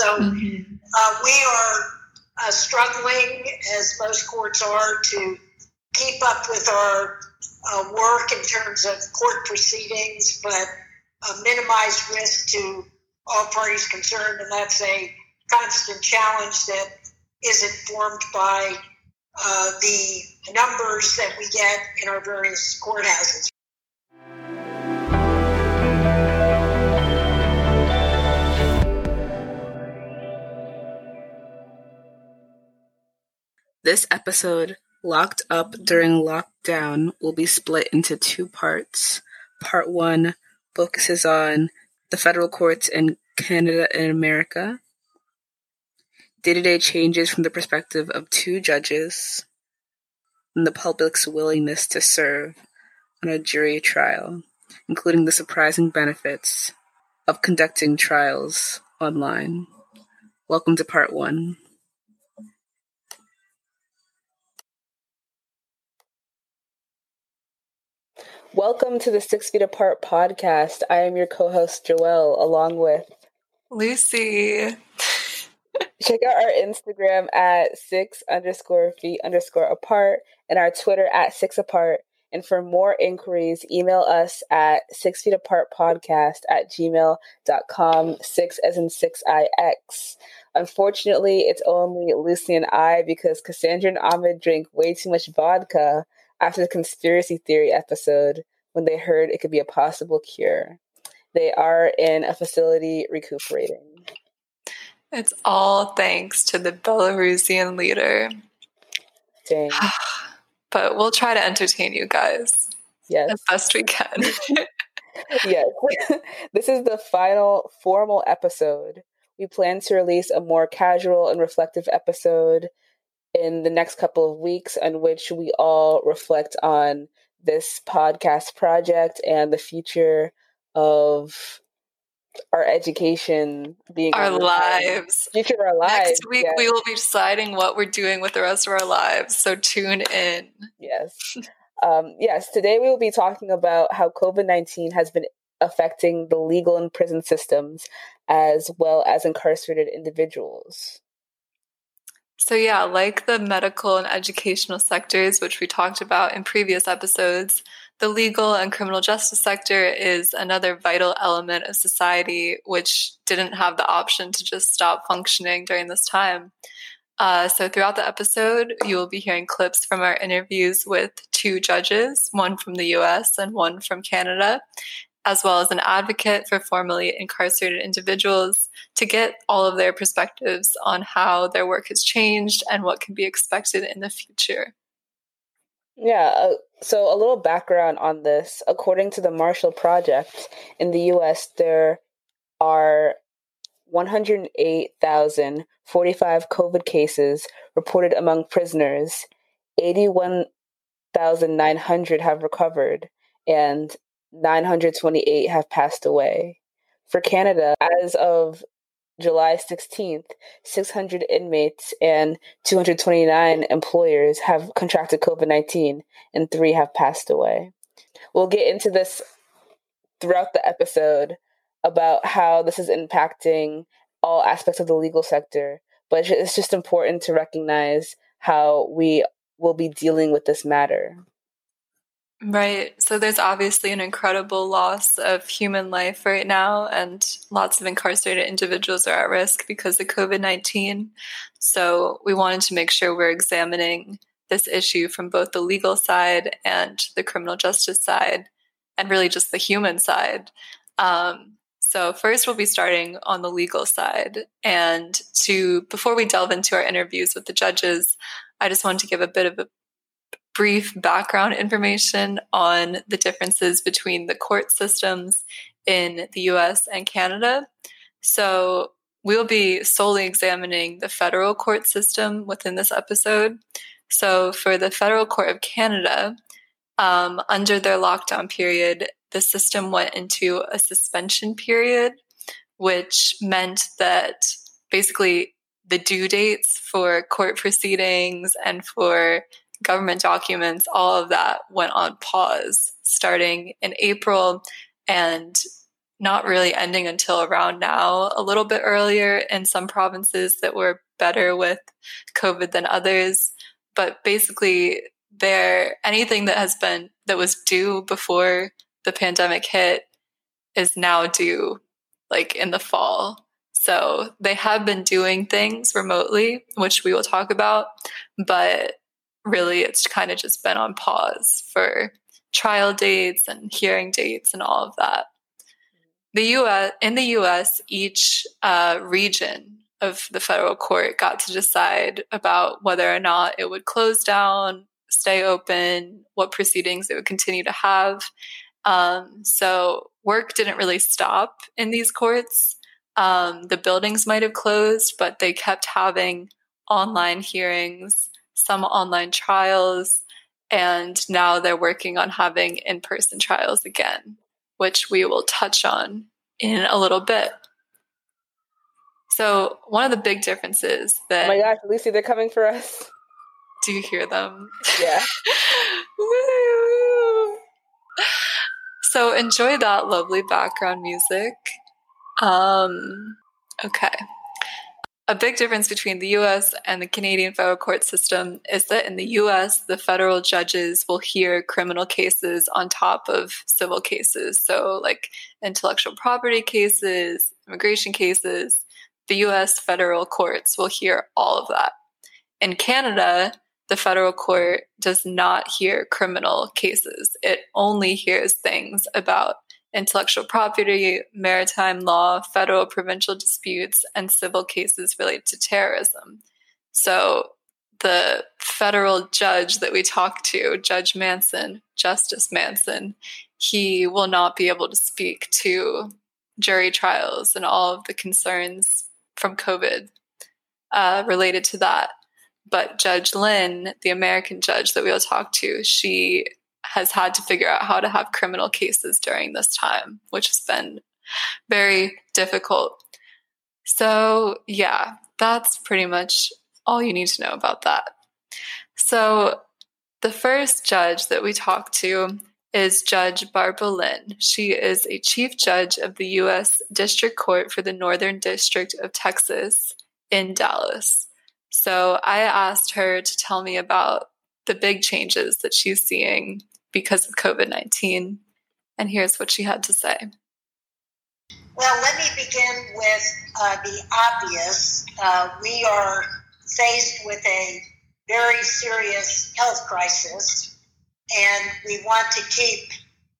So mm-hmm. uh, we are uh, struggling, as most courts are, to keep up with our uh, work in terms of court proceedings, but uh, minimize risk to all parties concerned, and that's a constant challenge that is informed by uh, the numbers that we get in our various courthouses. This episode, Locked Up During Lockdown, will be split into two parts. Part one focuses on the federal courts in Canada and America, day to day changes from the perspective of two judges, and the public's willingness to serve on a jury trial, including the surprising benefits of conducting trials online. Welcome to part one. Welcome to the Six Feet Apart podcast. I am your co host, Joelle, along with Lucy. Check out our Instagram at six underscore feet underscore apart and our Twitter at six apart. And for more inquiries, email us at six feet apart podcast at gmail.com, six as in six IX. Unfortunately, it's only Lucy and I because Cassandra and Ahmed drank way too much vodka after the conspiracy theory episode when they heard it could be a possible cure. They are in a facility recuperating. It's all thanks to the Belarusian leader. Dang. but we'll try to entertain you guys. Yes. As best we can. yes. this is the final formal episode. We plan to release a more casual and reflective episode in the next couple of weeks in which we all reflect on this podcast project and the future of our education being our lives. Future of our lives next week yes. we will be deciding what we're doing with the rest of our lives so tune in. Yes. Um, yes today we will be talking about how covid-19 has been affecting the legal and prison systems as well as incarcerated individuals so, yeah, like the medical and educational sectors, which we talked about in previous episodes, the legal and criminal justice sector is another vital element of society which didn't have the option to just stop functioning during this time. Uh, so, throughout the episode, you will be hearing clips from our interviews with two judges, one from the US and one from Canada, as well as an advocate for formerly incarcerated individuals to get all of their perspectives on how their work has changed and what can be expected in the future. Yeah, uh, so a little background on this. According to the Marshall Project in the US, there are 108,045 COVID cases reported among prisoners. 81,900 have recovered, and 928 have passed away. For Canada, as of July 16th, 600 inmates and 229 employers have contracted COVID 19 and three have passed away. We'll get into this throughout the episode about how this is impacting all aspects of the legal sector, but it's just important to recognize how we will be dealing with this matter. Right. So there's obviously an incredible loss of human life right now, and lots of incarcerated individuals are at risk because of COVID 19. So we wanted to make sure we're examining this issue from both the legal side and the criminal justice side, and really just the human side. Um, so first, we'll be starting on the legal side, and to before we delve into our interviews with the judges, I just wanted to give a bit of a brief background information on the differences between the court systems in the US and Canada. So, we'll be solely examining the federal court system within this episode. So, for the Federal Court of Canada, um, under their lockdown period, the system went into a suspension period, which meant that basically the due dates for court proceedings and for government documents, all of that went on pause starting in April and not really ending until around now, a little bit earlier in some provinces that were better with COVID than others. But basically, there anything that has been that was due before the pandemic hit is now due like in the fall. So they have been doing things remotely, which we will talk about, but really it's kind of just been on pause for trial dates and hearing dates and all of that. The US in the US, each uh, region of the federal court got to decide about whether or not it would close down, stay open, what proceedings it would continue to have. Um, so work didn't really stop in these courts. Um, the buildings might have closed, but they kept having online hearings, some online trials, and now they're working on having in person trials again, which we will touch on in a little bit. So, one of the big differences that. Oh my gosh, Lucy, they're coming for us. Do you hear them? Yeah. so, enjoy that lovely background music. Um, okay. A big difference between the US and the Canadian federal court system is that in the US, the federal judges will hear criminal cases on top of civil cases. So, like intellectual property cases, immigration cases, the US federal courts will hear all of that. In Canada, the federal court does not hear criminal cases, it only hears things about intellectual property, maritime law, federal provincial disputes, and civil cases related to terrorism. So the federal judge that we talked to, Judge Manson, Justice Manson, he will not be able to speak to jury trials and all of the concerns from COVID uh, related to that. But Judge Lynn, the American judge that we'll talk to, she has had to figure out how to have criminal cases during this time, which has been very difficult. So, yeah, that's pretty much all you need to know about that. So, the first judge that we talked to is Judge Barbara Lynn. She is a chief judge of the U.S. District Court for the Northern District of Texas in Dallas. So I asked her to tell me about the big changes that she's seeing because of COVID 19. And here's what she had to say. Well, let me begin with uh, the obvious. Uh, we are faced with a very serious health crisis, and we want to keep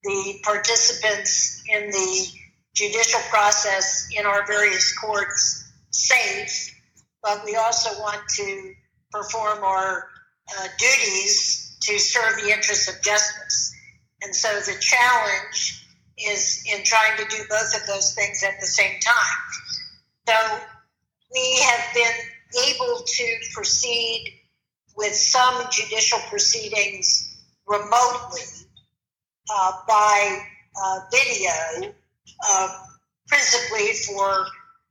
the participants in the judicial process in our various courts safe, but we also want to perform our uh, duties to serve the interests of justice. And so the challenge is in trying to do both of those things at the same time. So we have been able to proceed with some judicial proceedings remotely uh, by uh, video, uh, principally for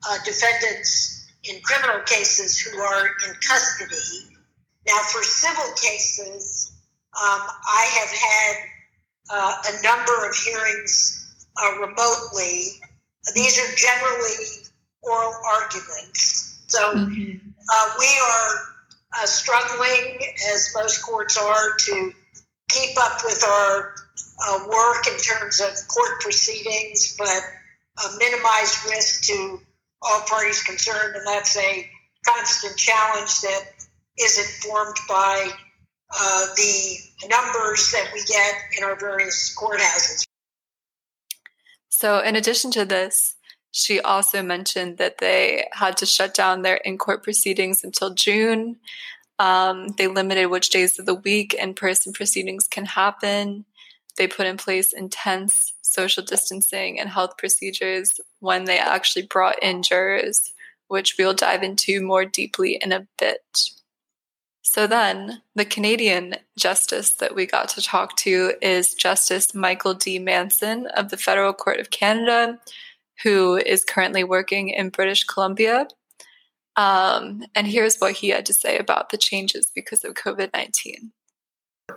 uh, defendants in criminal cases who are in custody. Now, for civil cases, um, I have had uh, a number of hearings uh, remotely. These are generally oral arguments. So mm-hmm. uh, we are uh, struggling, as most courts are, to keep up with our uh, work in terms of court proceedings, but uh, minimize risk to all parties concerned. And that's a constant challenge that is informed by uh, the numbers that we get in our various courthouses. So, in addition to this, she also mentioned that they had to shut down their in court proceedings until June. Um, they limited which days of the week in person proceedings can happen. They put in place intense social distancing and health procedures when they actually brought in jurors, which we'll dive into more deeply in a bit. So then, the Canadian justice that we got to talk to is Justice Michael D. Manson of the Federal Court of Canada, who is currently working in British Columbia. Um, and here's what he had to say about the changes because of COVID 19.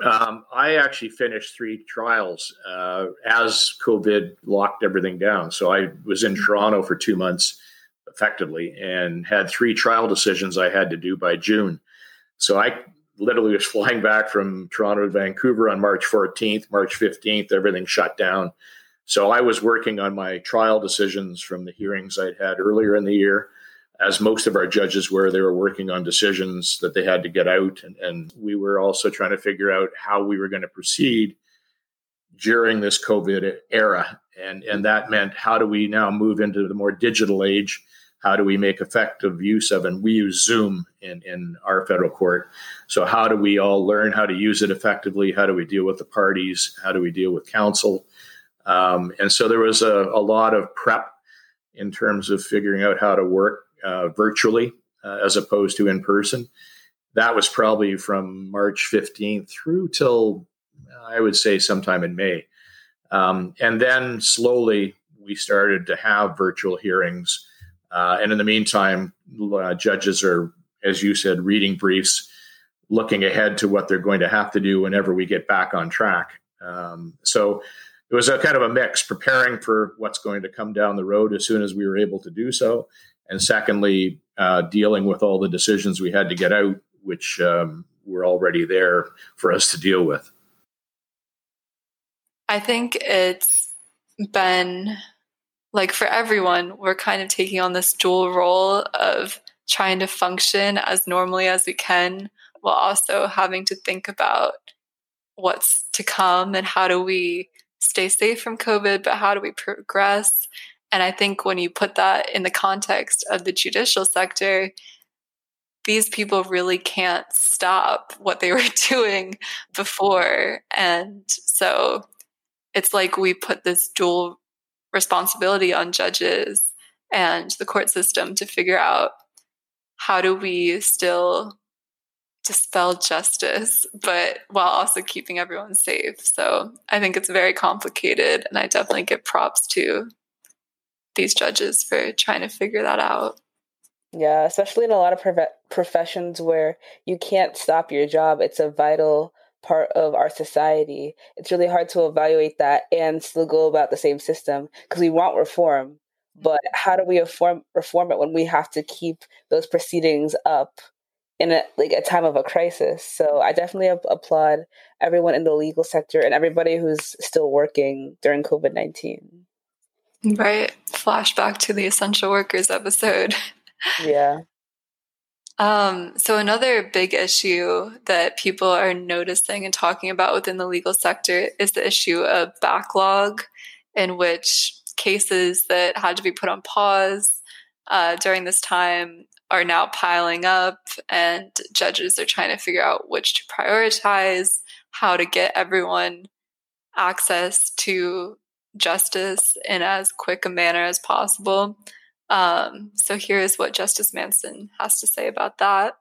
Um, I actually finished three trials uh, as COVID locked everything down. So I was in Toronto for two months effectively and had three trial decisions I had to do by June. So I literally was flying back from Toronto to Vancouver on March 14th, March 15th, everything shut down. So I was working on my trial decisions from the hearings I'd had earlier in the year as most of our judges were, they were working on decisions that they had to get out. And, and we were also trying to figure out how we were going to proceed during this COVID era. And, and that meant how do we now move into the more digital age? How do we make effective use of, and we use Zoom in, in our federal court. So, how do we all learn how to use it effectively? How do we deal with the parties? How do we deal with counsel? Um, and so there was a, a lot of prep in terms of figuring out how to work uh, virtually uh, as opposed to in person. That was probably from March 15th through till I would say sometime in May. Um, and then slowly we started to have virtual hearings. Uh, and in the meantime, uh, judges are, as you said, reading briefs, looking ahead to what they're going to have to do whenever we get back on track. Um, so it was a kind of a mix, preparing for what's going to come down the road as soon as we were able to do so, and secondly, uh, dealing with all the decisions we had to get out, which um, were already there for us to deal with. I think it's been like for everyone, we're kind of taking on this dual role of trying to function as normally as we can while also having to think about what's to come and how do we stay safe from COVID, but how do we progress and I think when you put that in the context of the judicial sector, these people really can't stop what they were doing before. And so it's like we put this dual responsibility on judges and the court system to figure out how do we still dispel justice, but while also keeping everyone safe. So I think it's very complicated, and I definitely give props to these judges for trying to figure that out. Yeah, especially in a lot of prof- professions where you can't stop your job. It's a vital part of our society. It's really hard to evaluate that and still go about the same system because we want reform. Mm. But how do we reform reform it when we have to keep those proceedings up in a like a time of a crisis? So I definitely applaud everyone in the legal sector and everybody who's still working during COVID nineteen. Right. Flashback to the essential workers episode. Yeah. Um, so another big issue that people are noticing and talking about within the legal sector is the issue of backlog, in which cases that had to be put on pause uh, during this time are now piling up, and judges are trying to figure out which to prioritize, how to get everyone access to justice in as quick a manner as possible. Um, so here is what Justice Manson has to say about that.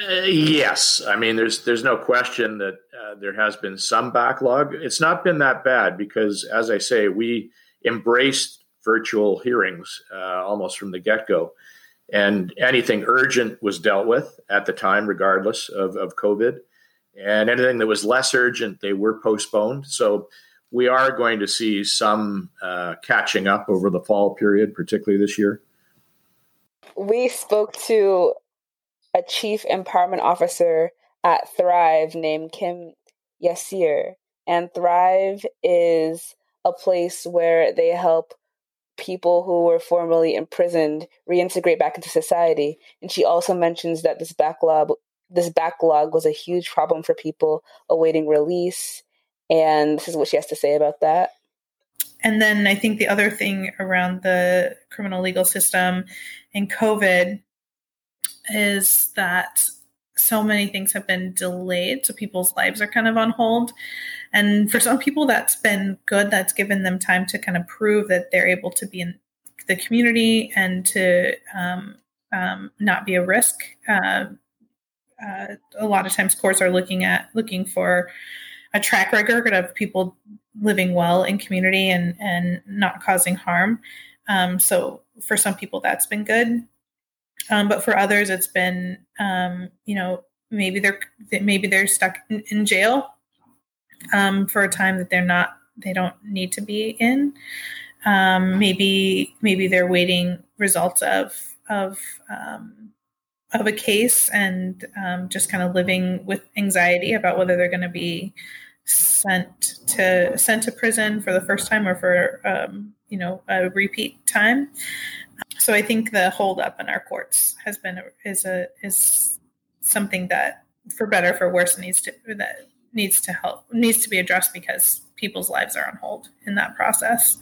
Uh, yes, I mean there's there's no question that uh, there has been some backlog. It's not been that bad because, as I say, we embraced virtual hearings uh, almost from the get go, and anything urgent was dealt with at the time, regardless of, of COVID, and anything that was less urgent they were postponed. So we are going to see some uh, catching up over the fall period, particularly this year. We spoke to a chief empowerment officer at Thrive named Kim Yassir. And Thrive is a place where they help people who were formerly imprisoned reintegrate back into society. And she also mentions that this backlog this backlog was a huge problem for people awaiting release and this is what she has to say about that. And then I think the other thing around the criminal legal system and COVID is that so many things have been delayed. So people's lives are kind of on hold. And for some people, that's been good. That's given them time to kind of prove that they're able to be in the community and to um, um, not be a risk. Uh, uh, a lot of times, courts are looking at looking for a track record of people living well in community and and not causing harm. Um, so for some people, that's been good, um, but for others, it's been um, you know maybe they're maybe they're stuck in, in jail um, for a time that they're not they don't need to be in. Um, maybe maybe they're waiting results of of um, of a case and um, just kind of living with anxiety about whether they're going to be sent to sent to prison for the first time or for um, you know a repeat time. So I think the holdup in our courts has been is a is something that for better for worse needs to that needs to help needs to be addressed because people's lives are on hold in that process.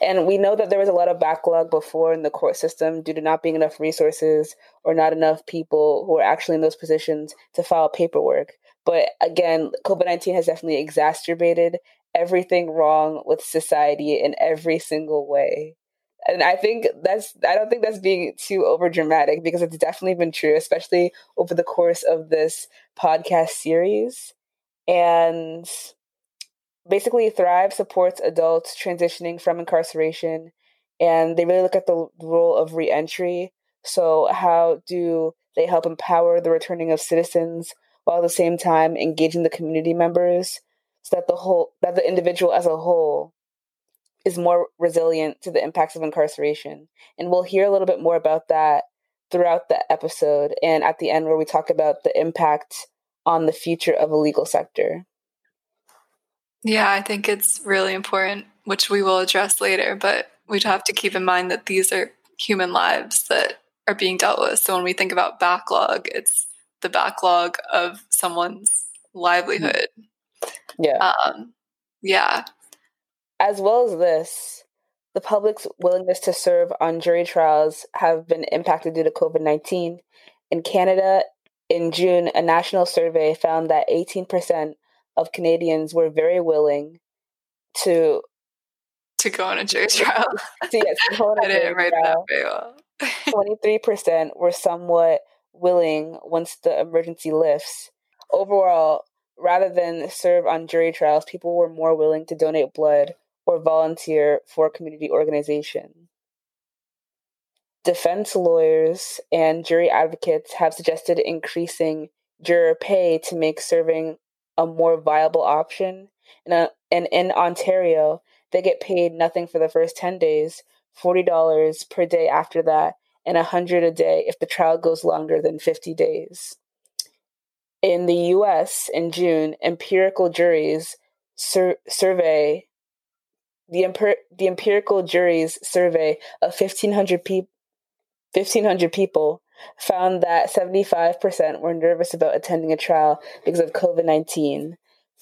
And we know that there was a lot of backlog before in the court system due to not being enough resources or not enough people who are actually in those positions to file paperwork. But again, COVID 19 has definitely exacerbated everything wrong with society in every single way. And I think that's, I don't think that's being too over dramatic because it's definitely been true, especially over the course of this podcast series. And basically, Thrive supports adults transitioning from incarceration and they really look at the role of reentry. So, how do they help empower the returning of citizens while at the same time engaging the community members so that the whole that the individual as a whole is more resilient to the impacts of incarceration. And we'll hear a little bit more about that throughout the episode and at the end where we talk about the impact on the future of the legal sector. Yeah, I think it's really important, which we will address later, but we'd have to keep in mind that these are human lives that are being dealt with. So when we think about backlog, it's the backlog of someone's livelihood. Yeah. Um, yeah. As well as this, the public's willingness to serve on jury trials have been impacted due to COVID 19. In Canada, in June, a national survey found that 18% of Canadians were very willing to to go on a jury trial. to, yes, to on I didn't write trial. that very well. 23% were somewhat willing once the emergency lifts. Overall, rather than serve on jury trials, people were more willing to donate blood or volunteer for a community organization. Defense lawyers and jury advocates have suggested increasing juror pay to make serving a more viable option. And, uh, and in Ontario, they get paid nothing for the first 10 days, $40 per day after that, and 100 a day if the trial goes longer than 50 days. In the US in June, empirical juries sur- survey the, the empirical juries survey of 1500 people 1500 people found that 75% were nervous about attending a trial because of COVID-19.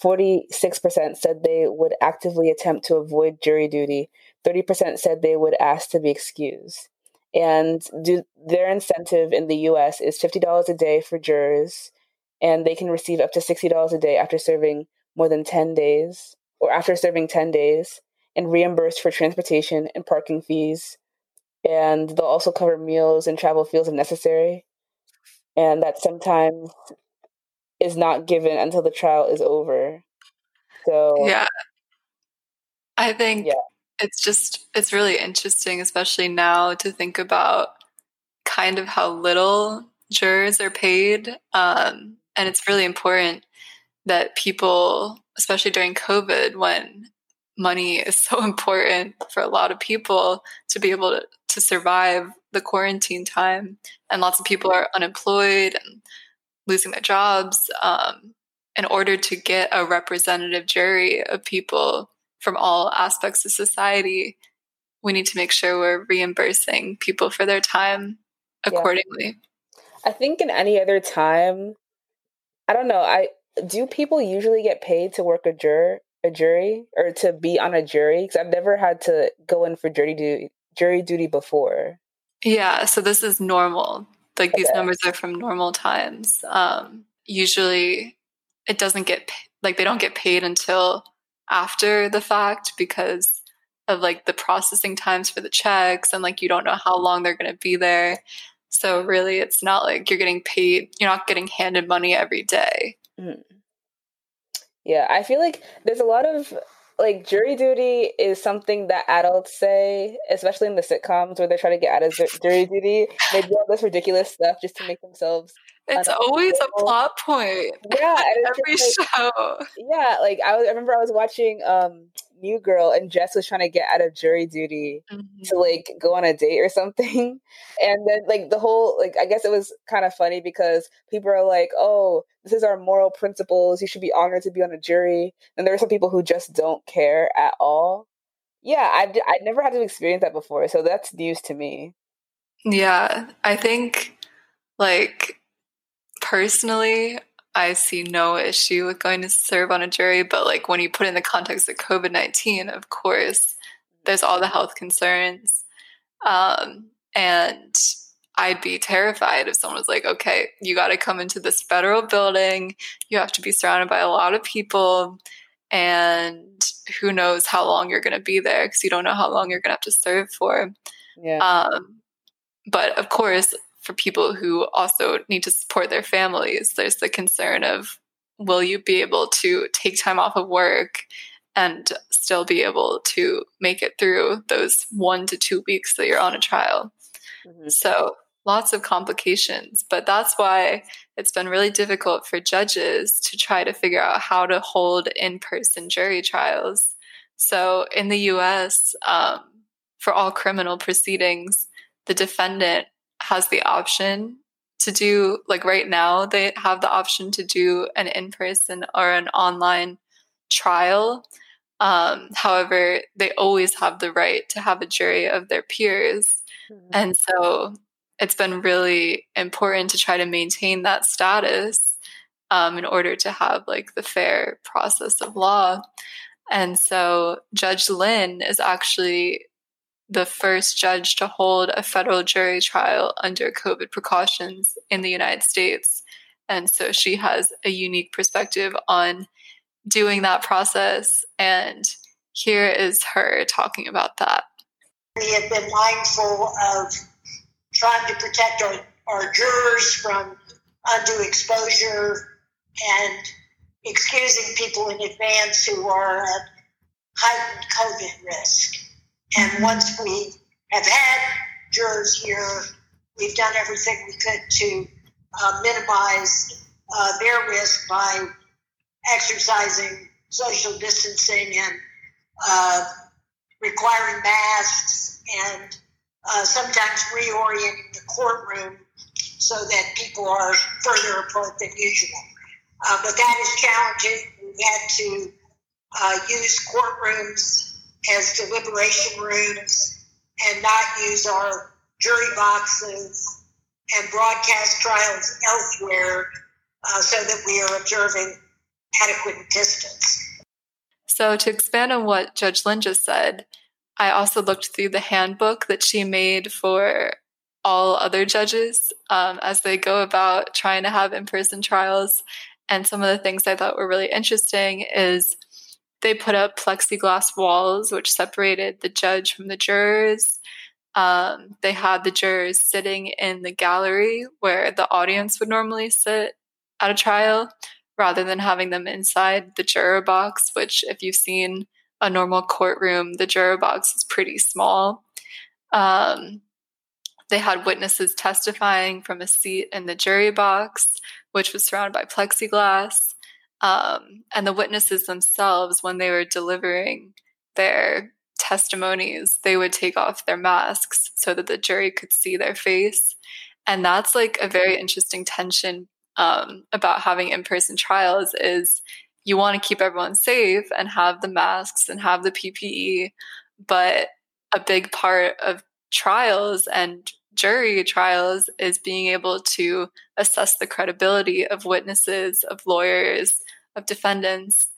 46% said they would actively attempt to avoid jury duty. 30% said they would ask to be excused and do, their incentive in the US is $50 a day for jurors and they can receive up to $60 a day after serving more than 10 days or after serving 10 days and reimbursed for transportation and parking fees and they'll also cover meals and travel fees if necessary and that sometimes is not given until the trial is over so Yeah. I think Yeah. it's just it's really interesting, especially now, to think about kind of how little jurors are paid. Um, and it's really important that people, especially during COVID, when money is so important for a lot of people to be able to, to survive the quarantine time, and lots of people are unemployed and losing their jobs. Um, in order to get a representative jury of people from all aspects of society, we need to make sure we're reimbursing people for their time Yeah. accordingly. I think in any other time, I don't know. I do people usually get paid to work a juror, a jury, or to be on a jury? Because I've never had to go in for jury duty, jury duty before. Yeah, so this is normal. Like these Okay. numbers are from normal times. Um, usually, it doesn't get like they don't get paid until after the fact because of like the processing times for the checks and like you don't know how long they're going to be there. So really, it's not like you're getting paid. You're not getting handed money every day. Mm. Yeah, I feel like there's a lot of like jury duty is something that adults say, especially in the sitcoms where they're trying to get out of jury duty. They do all this ridiculous stuff just to make themselves It's always a plot point. Yeah, every like, show. Yeah, like I, was, I remember I was watching um New Girl and Jess was trying to get out of jury duty mm-hmm. to like go on a date or something. And then like the whole like I guess it was kind of funny because people are like, "Oh, this is our moral principles. You should be honored to be on a jury." And there are some people who just don't care at all. Yeah, I I never had to experience that before, so that's news to me. Yeah, I think like personally, I see no issue with going to serve on a jury, but like when you put in the context of COVID 19, of course, there's all the health concerns. Um, and I'd be terrified if someone was like, okay, you got to come into this federal building. You have to be surrounded by a lot of people. And who knows how long you're going to be there because you don't know how long you're going to have to serve for. Yeah. Um, but of course, for people who also need to support their families, there's the concern of will you be able to take time off of work and still be able to make it through those one to two weeks that you're on a trial? Mm-hmm. So, lots of complications, but that's why it's been really difficult for judges to try to figure out how to hold in person jury trials. So, in the US, um, for all criminal proceedings, the defendant has the option to do like right now they have the option to do an in-person or an online trial um, however they always have the right to have a jury of their peers mm-hmm. and so it's been really important to try to maintain that status um, in order to have like the fair process of law and so judge lynn is actually the first judge to hold a federal jury trial under COVID precautions in the United States. And so she has a unique perspective on doing that process. And here is her talking about that. We have been mindful of trying to protect our, our jurors from undue exposure and excusing people in advance who are at heightened COVID risk. And once we have had jurors here, we've done everything we could to uh, minimize uh, their risk by exercising social distancing and uh, requiring masks and uh, sometimes reorienting the courtroom so that people are further apart than usual. Uh, but that is challenging. We've had to uh, use courtrooms as deliberation rooms and not use our jury boxes and broadcast trials elsewhere uh, so that we are observing adequate distance. So, to expand on what Judge Lynn just said, I also looked through the handbook that she made for all other judges um, as they go about trying to have in person trials. And some of the things I thought were really interesting is they put up plexiglass walls which separated the judge from the jurors. Um, they had the jurors sitting in the gallery where the audience would normally sit at a trial rather than having them inside the juror box, which, if you've seen a normal courtroom, the juror box is pretty small. Um, they had witnesses testifying from a seat in the jury box, which was surrounded by plexiglass. Um, and the witnesses themselves, when they were delivering their testimonies, they would take off their masks so that the jury could see their face. And that's like a very interesting tension um, about having in-person trials is you want to keep everyone safe and have the masks and have the PPE, but a big part of trials and jury trials is being able to assess the credibility of witnesses, of lawyers, of defendants.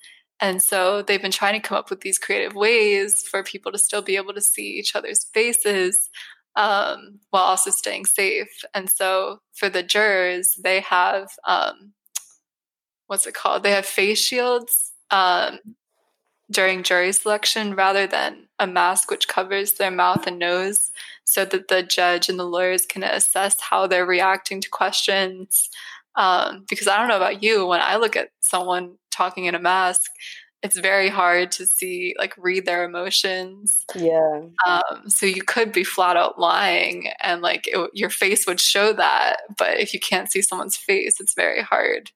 And so they've been trying to come up with these creative ways for people to still be able to see each other's faces um, while also staying safe. And so for the jurors, they have um, what's it called? They have face shields um, during jury selection rather than a mask which covers their mouth and nose so that the judge and the lawyers can assess how they're reacting to questions. Um, because I don't know about you, when I look at someone talking in a mask, it's very hard to see like read their emotions. Yeah. Um, so you could be flat out lying and like it, your face would show that but if you can't see someone's face it's very hard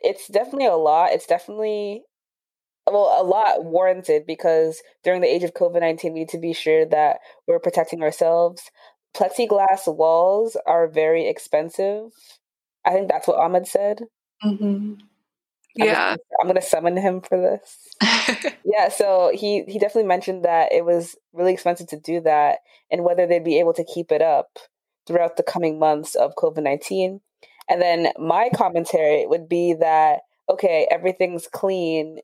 it's definitely a lot it's definitely well a lot warranted because during the age of covid-19 we need to be sure that we're protecting ourselves. Plexiglass walls are very expensive. I think that's what ahmed said. Mm-hmm. I'm yeah. Gonna, I'm gonna summon him for this. Yeah so he he definitely mentioned that it was really expensive to do that and whether they'd be able to keep it up throughout the coming months of covid-19 and then my commentary would be that okay everything's clean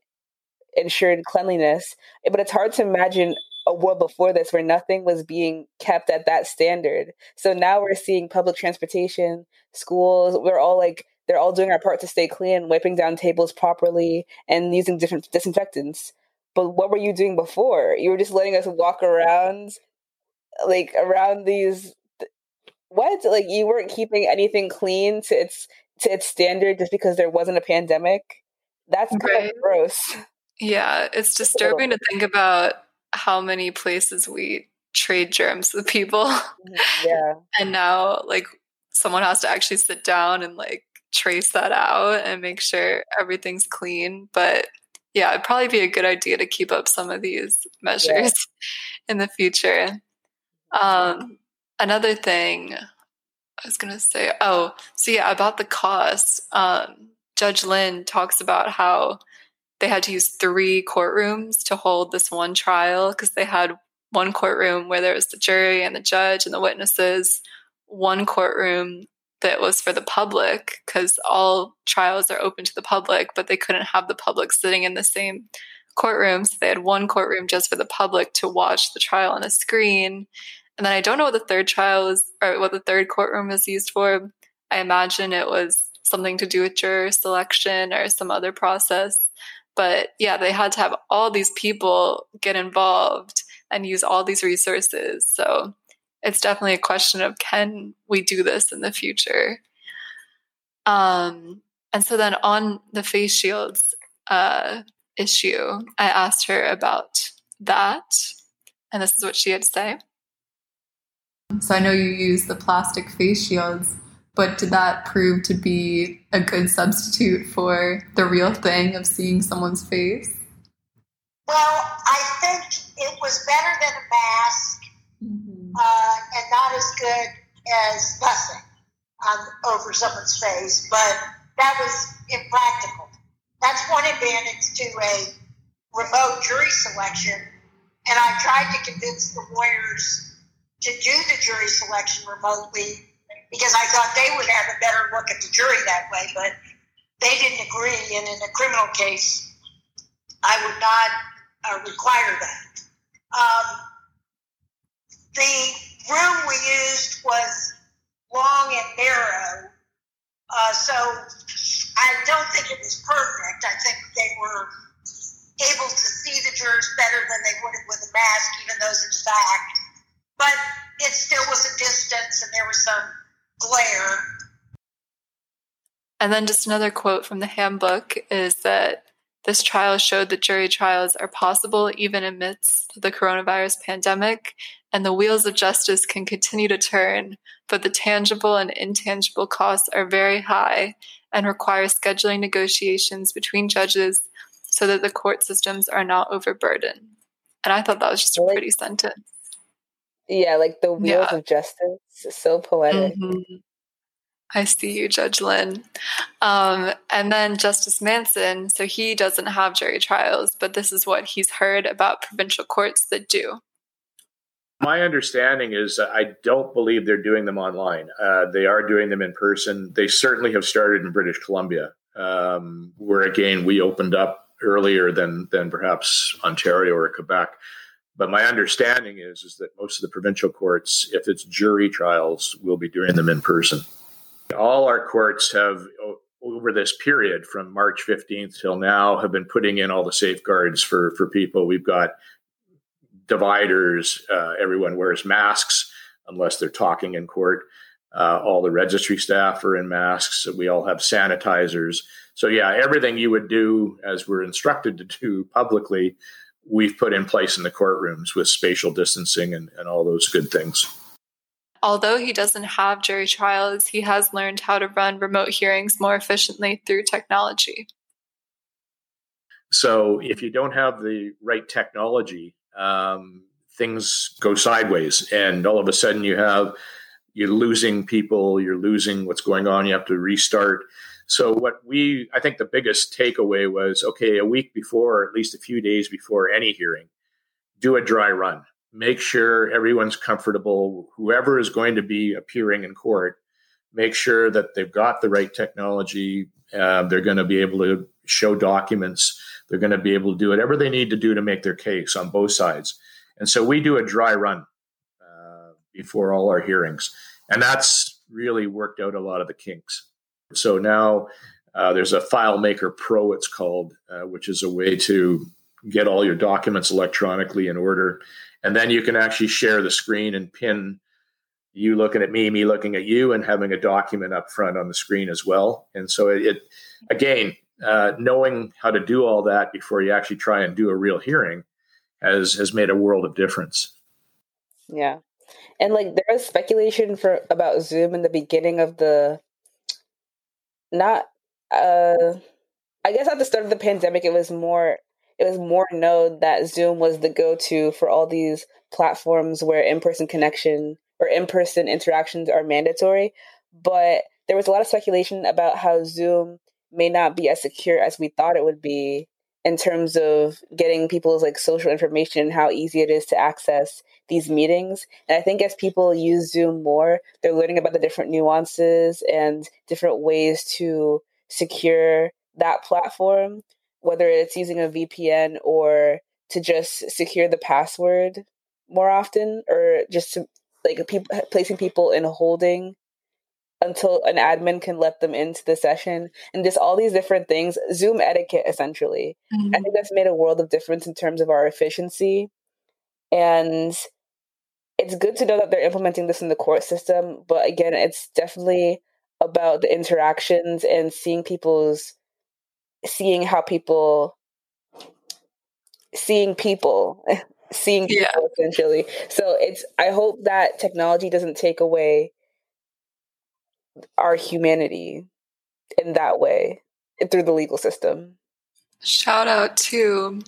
ensured cleanliness but it's hard to imagine a world before this where nothing was being kept at that standard so now we're seeing public transportation schools we're all like they're all doing our part to stay clean, wiping down tables properly, and using different disinfectants. But what were you doing before? You were just letting us walk around, like around these. What? Like you weren't keeping anything clean to its to its standard just because there wasn't a pandemic. That's kind right. of gross. Yeah, it's disturbing to think about how many places we trade germs with people. Mm-hmm, yeah. and now like someone has to actually sit down and like trace that out and make sure everything's clean. But yeah, it'd probably be a good idea to keep up some of these measures yeah. in the future. Um, another thing I was going to say, oh, so yeah, about the cost. Um, Judge Lynn talks about how they had to use three courtrooms to hold this one trial because they had one courtroom where there was the jury and the judge and the witnesses, one courtroom that was for the public because all trials are open to the public, but they couldn't have the public sitting in the same courtroom. So they had one courtroom just for the public to watch the trial on a screen. And then I don't know what the third trial is or what the third courtroom is used for. I imagine it was something to do with juror selection or some other process. But yeah, they had to have all these people get involved and use all these resources. So it's definitely a question of can we do this in the future? Um, and so then on the face shields uh, issue, I asked her about that, and this is what she had to say. So I know you use the plastic face shields, but did that prove to be a good substitute for the real thing of seeing someone's face? Well, I think it was better than a mask. Mm-hmm uh, and not as good as nothing on, over someone's face, but that was impractical. That's one advantage to a remote jury selection. And I tried to convince the lawyers to do the jury selection remotely because I thought they would have a better look at the jury that way, but they didn't agree. And in a criminal case, I would not uh, require that. Um, the room we used was long and narrow, uh, so I don't think it was perfect. I think they were able to see the jurors better than they would have with a mask, even those in the back. But it still was a distance, and there was some glare. And then just another quote from the handbook is that this trial showed that jury trials are possible even amidst the coronavirus pandemic, and the wheels of justice can continue to turn, but the tangible and intangible costs are very high and require scheduling negotiations between judges so that the court systems are not overburdened. And I thought that was just a pretty sentence. Yeah, like the wheels yeah. of justice. So poetic. Mm-hmm. I see you, Judge Lynn. Um, and then Justice Manson, so he doesn't have jury trials, but this is what he's heard about provincial courts that do. My understanding is uh, I don't believe they're doing them online. Uh, they are doing them in person. They certainly have started in British Columbia, um, where again we opened up earlier than than perhaps Ontario or Quebec. But my understanding is is that most of the provincial courts, if it's jury trials, will be doing them in person. All our courts have, over this period from March 15th till now, have been putting in all the safeguards for, for people. We've got dividers, uh, everyone wears masks unless they're talking in court. Uh, all the registry staff are in masks. We all have sanitizers. So, yeah, everything you would do as we're instructed to do publicly, we've put in place in the courtrooms with spatial distancing and, and all those good things. Although he doesn't have jury trials, he has learned how to run remote hearings more efficiently through technology. So, if you don't have the right technology, um, things go sideways, and all of a sudden you have you're losing people, you're losing what's going on, you have to restart. So what we I think the biggest takeaway was okay, a week before, or at least a few days before any hearing, do a dry run. Make sure everyone's comfortable. Whoever is going to be appearing in court, make sure that they've got the right technology. Uh, they're going to be able to show documents. They're going to be able to do whatever they need to do to make their case on both sides. And so we do a dry run before all our hearings. And that's really worked out a lot of the kinks. So now uh, there's a FileMaker Pro, it's called, uh, which is a way to get all your documents electronically in order. And then you can actually share the screen and pin you looking at me, me looking at you, and having a document up front on the screen as well. And so it, it again, uh, knowing how to do all that before you actually try and do a real hearing has has made a world of difference. Yeah, and like there was speculation for about Zoom in the beginning of the not uh I guess at the start of the pandemic it was more it was more known that Zoom was the go-to for all these platforms where in-person connection or in-person interactions are mandatory. But there was a lot of speculation about how Zoom may not be as secure as we thought it would be in terms of getting people's like social information, and how easy it is to access these meetings. And I think as people use Zoom more, they're learning about the different nuances and different ways to secure that platform, whether it's using a VPN or to just secure the password more often or just to like people placing people in holding until an admin can let them into the session and just all these different things zoom etiquette essentially mm-hmm. i think that's made a world of difference in terms of our efficiency and it's good to know that they're implementing this in the court system, but again, it's definitely about the interactions and seeing people's seeing how people seeing people seeing people yeah. essentially so it's i hope that technology doesn't take away our humanity in that way through the legal system shout out to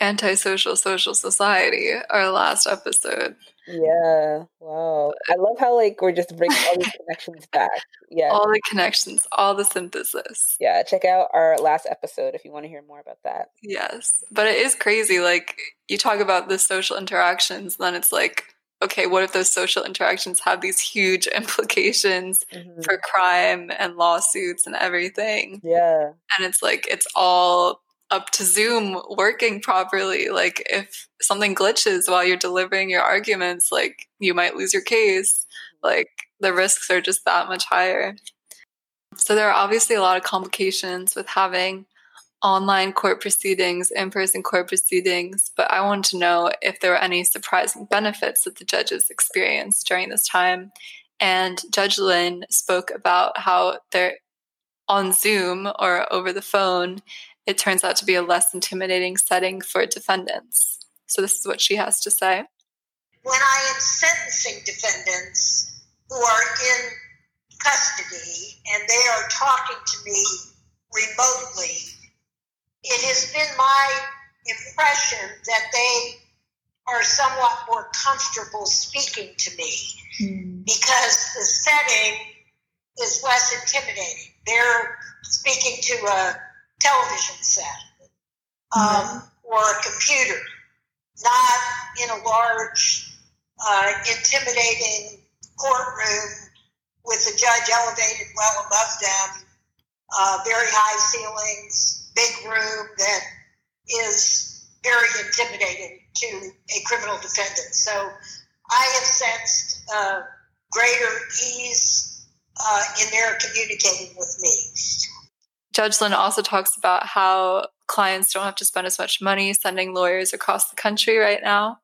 Antisocial Social Society, our last episode. Yeah. Wow. I love how like we're just bringing all these connections back. Yeah. All the connections, all the synthesis. Yeah. Check out our last episode if you want to hear more about that. Yes. But it is crazy. Like you talk about the social interactions, then it's like, okay, what if those social interactions have these huge implications mm-hmm. for crime and lawsuits and everything? Yeah. And it's like, it's all up to Zoom working properly. Like if something glitches while you're delivering your arguments, like you might lose your case. Like the risks are just that much higher. So there are obviously a lot of complications with having online court proceedings, in person court proceedings, but I want to know if there were any surprising benefits that the judges experienced during this time. And Judge Lynn spoke about how they're on Zoom or over the phone, it turns out to be a less intimidating setting for defendants. So, this is what she has to say. When I am sentencing defendants who are in custody and they are talking to me remotely, it has been my impression that they are somewhat more comfortable speaking to me mm. because the setting is less intimidating. They're speaking to a television set um, mm-hmm. or a computer, not in a large, uh, intimidating courtroom with the judge elevated well above them, uh, very high ceilings, big room that is very intimidating to a criminal defendant. So I have sensed uh, greater ease uh, in their communicating with me. Judge Lynn also talks about how clients don't have to spend as much money sending lawyers across the country right now.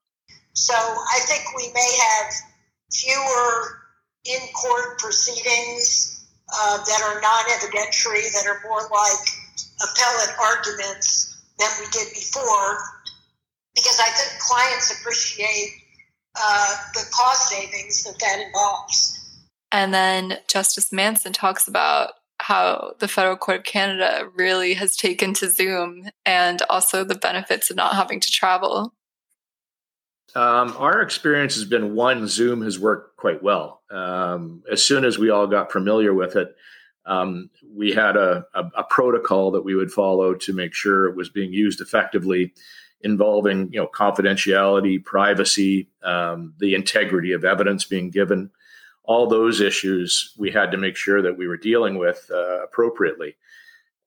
So I think we may have fewer in court proceedings uh, that are non evidentiary, that are more like appellate arguments than we did before, because I think clients appreciate uh, the cost savings that that involves. And then Justice Manson talks about how the Federal Court of Canada really has taken to Zoom and also the benefits of not having to travel. Um, our experience has been one, Zoom has worked quite well. Um, as soon as we all got familiar with it, um, we had a, a, a, protocol that we would follow to make sure it was being used effectively, involving you know confidentiality, privacy, um, the integrity of evidence being given. All those issues we had to make sure that we were dealing with uh, appropriately.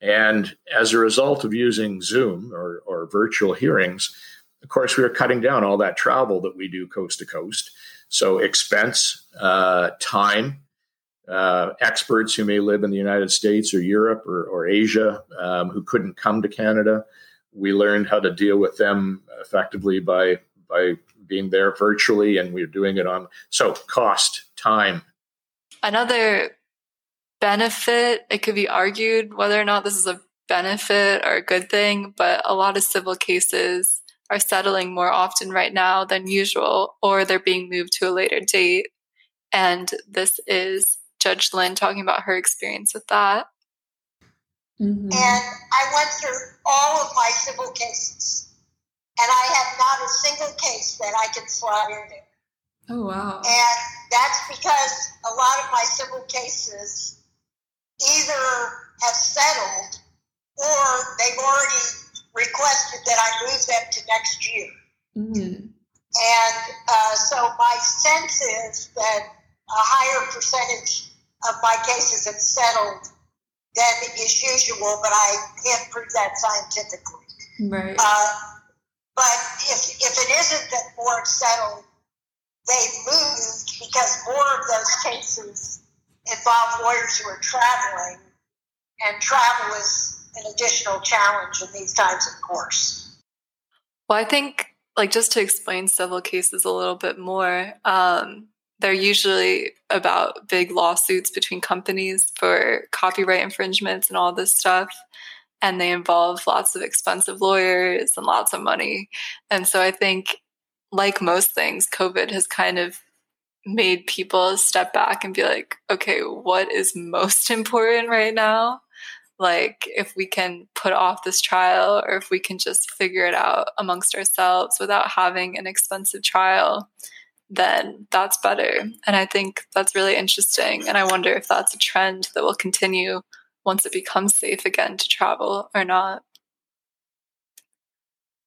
And as a result of using Zoom or, or virtual hearings, of course, we were cutting down all that travel that we do coast to coast. So, expense, uh, time, uh, experts who may live in the United States or Europe or, or Asia um, who couldn't come to Canada. We learned how to deal with them effectively by by being there virtually, and we're doing it on so cost, time. Another benefit, it could be argued whether or not this is a benefit or a good thing, but a lot of civil cases are settling more often right now than usual, or they're being moved to a later date. And this is Judge Lynn talking about her experience with that. Mm-hmm. And I went through all of my civil cases, and I have not a single case that I can slot in there. Oh, wow. And that's because a lot of my civil cases either have settled or they've already requested that I move them to next year. Mm-hmm. And uh, so my sense is that a higher percentage of my cases have settled than is usual, but I can't prove that scientifically. Right. Uh, but if, if it isn't that more settled, they've moved because more of those cases involve lawyers who are traveling, and travel is an additional challenge in these times, of course. Well, I think, like, just to explain civil cases a little bit more, um, they're usually about big lawsuits between companies for copyright infringements and all this stuff. And they involve lots of expensive lawyers and lots of money. And so I think, like most things, COVID has kind of made people step back and be like, okay, what is most important right now? Like, if we can put off this trial or if we can just figure it out amongst ourselves without having an expensive trial, then that's better. And I think that's really interesting. And I wonder if that's a trend that will continue once it becomes safe again to travel or not.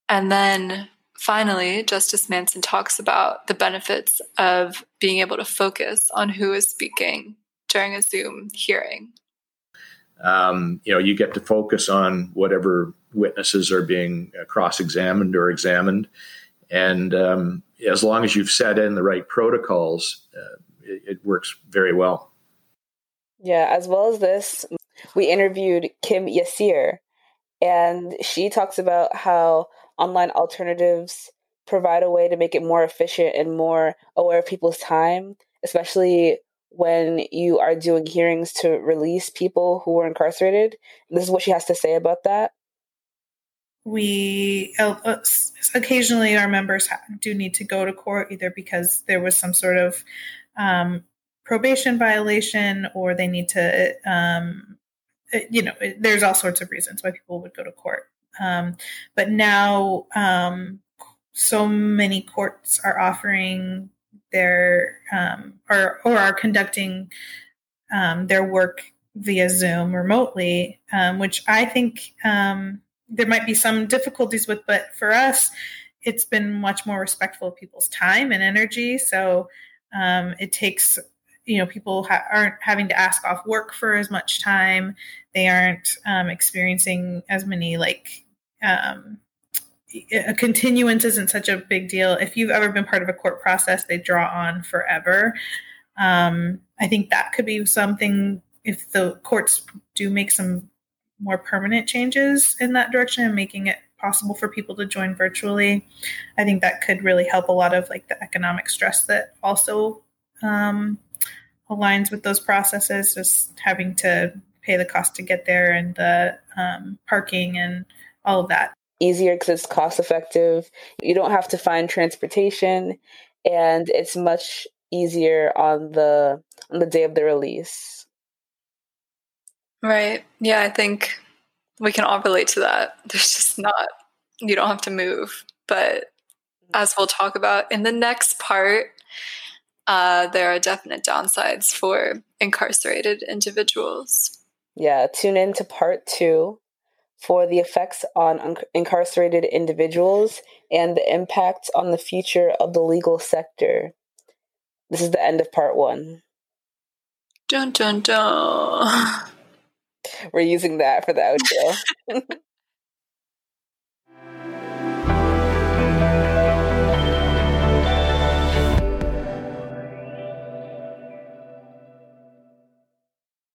And then finally, Justice Manson talks about the benefits of being able to focus on who is speaking during a Zoom hearing. Um, you know, you get to focus on whatever witnesses are being uh, cross examined or examined. And um, as long as you've set in the right protocols, uh, it, it works very well. Yeah, as well as this, we interviewed Kim Yassir, and she talks about how online alternatives provide a way to make it more efficient and more aware of people's time, especially when you are doing hearings to release people who were incarcerated. This is what she has to say about that we uh, occasionally our members do need to go to court either because there was some sort of um, probation violation or they need to um, uh, you know there's all sorts of reasons why people would go to court um, but now um, so many courts are offering their um, or or are conducting um, their work via zoom remotely which i think there might be some difficulties with, but for us, it's been much more respectful of people's time and energy. So um, it takes, you know, people ha- aren't having to ask off work for as much time. They aren't um, experiencing as many like um, a continuance isn't such a big deal. If you've ever been part of a court process, they draw on forever. Um, I think that could be something if the courts do make some more permanent changes in that direction and making it possible for people to join virtually i think that could really help a lot of like the economic stress that also um, aligns with those processes, just having to pay the cost to get there and the um, parking and all of that. Easier because it's cost effective. You don't have to find transportation, and it's much easier on the on the day of the release. Right. Yeah, I think we can all relate to that. There's just not you don't have to move, but as we'll talk about in the next part, uh, there are definite downsides for incarcerated individuals. Yeah, tune in to part two for the effects on un- incarcerated individuals and the impact on the future of the legal sector. This is the end of part one. Dun dun dun. We're using that for the outro.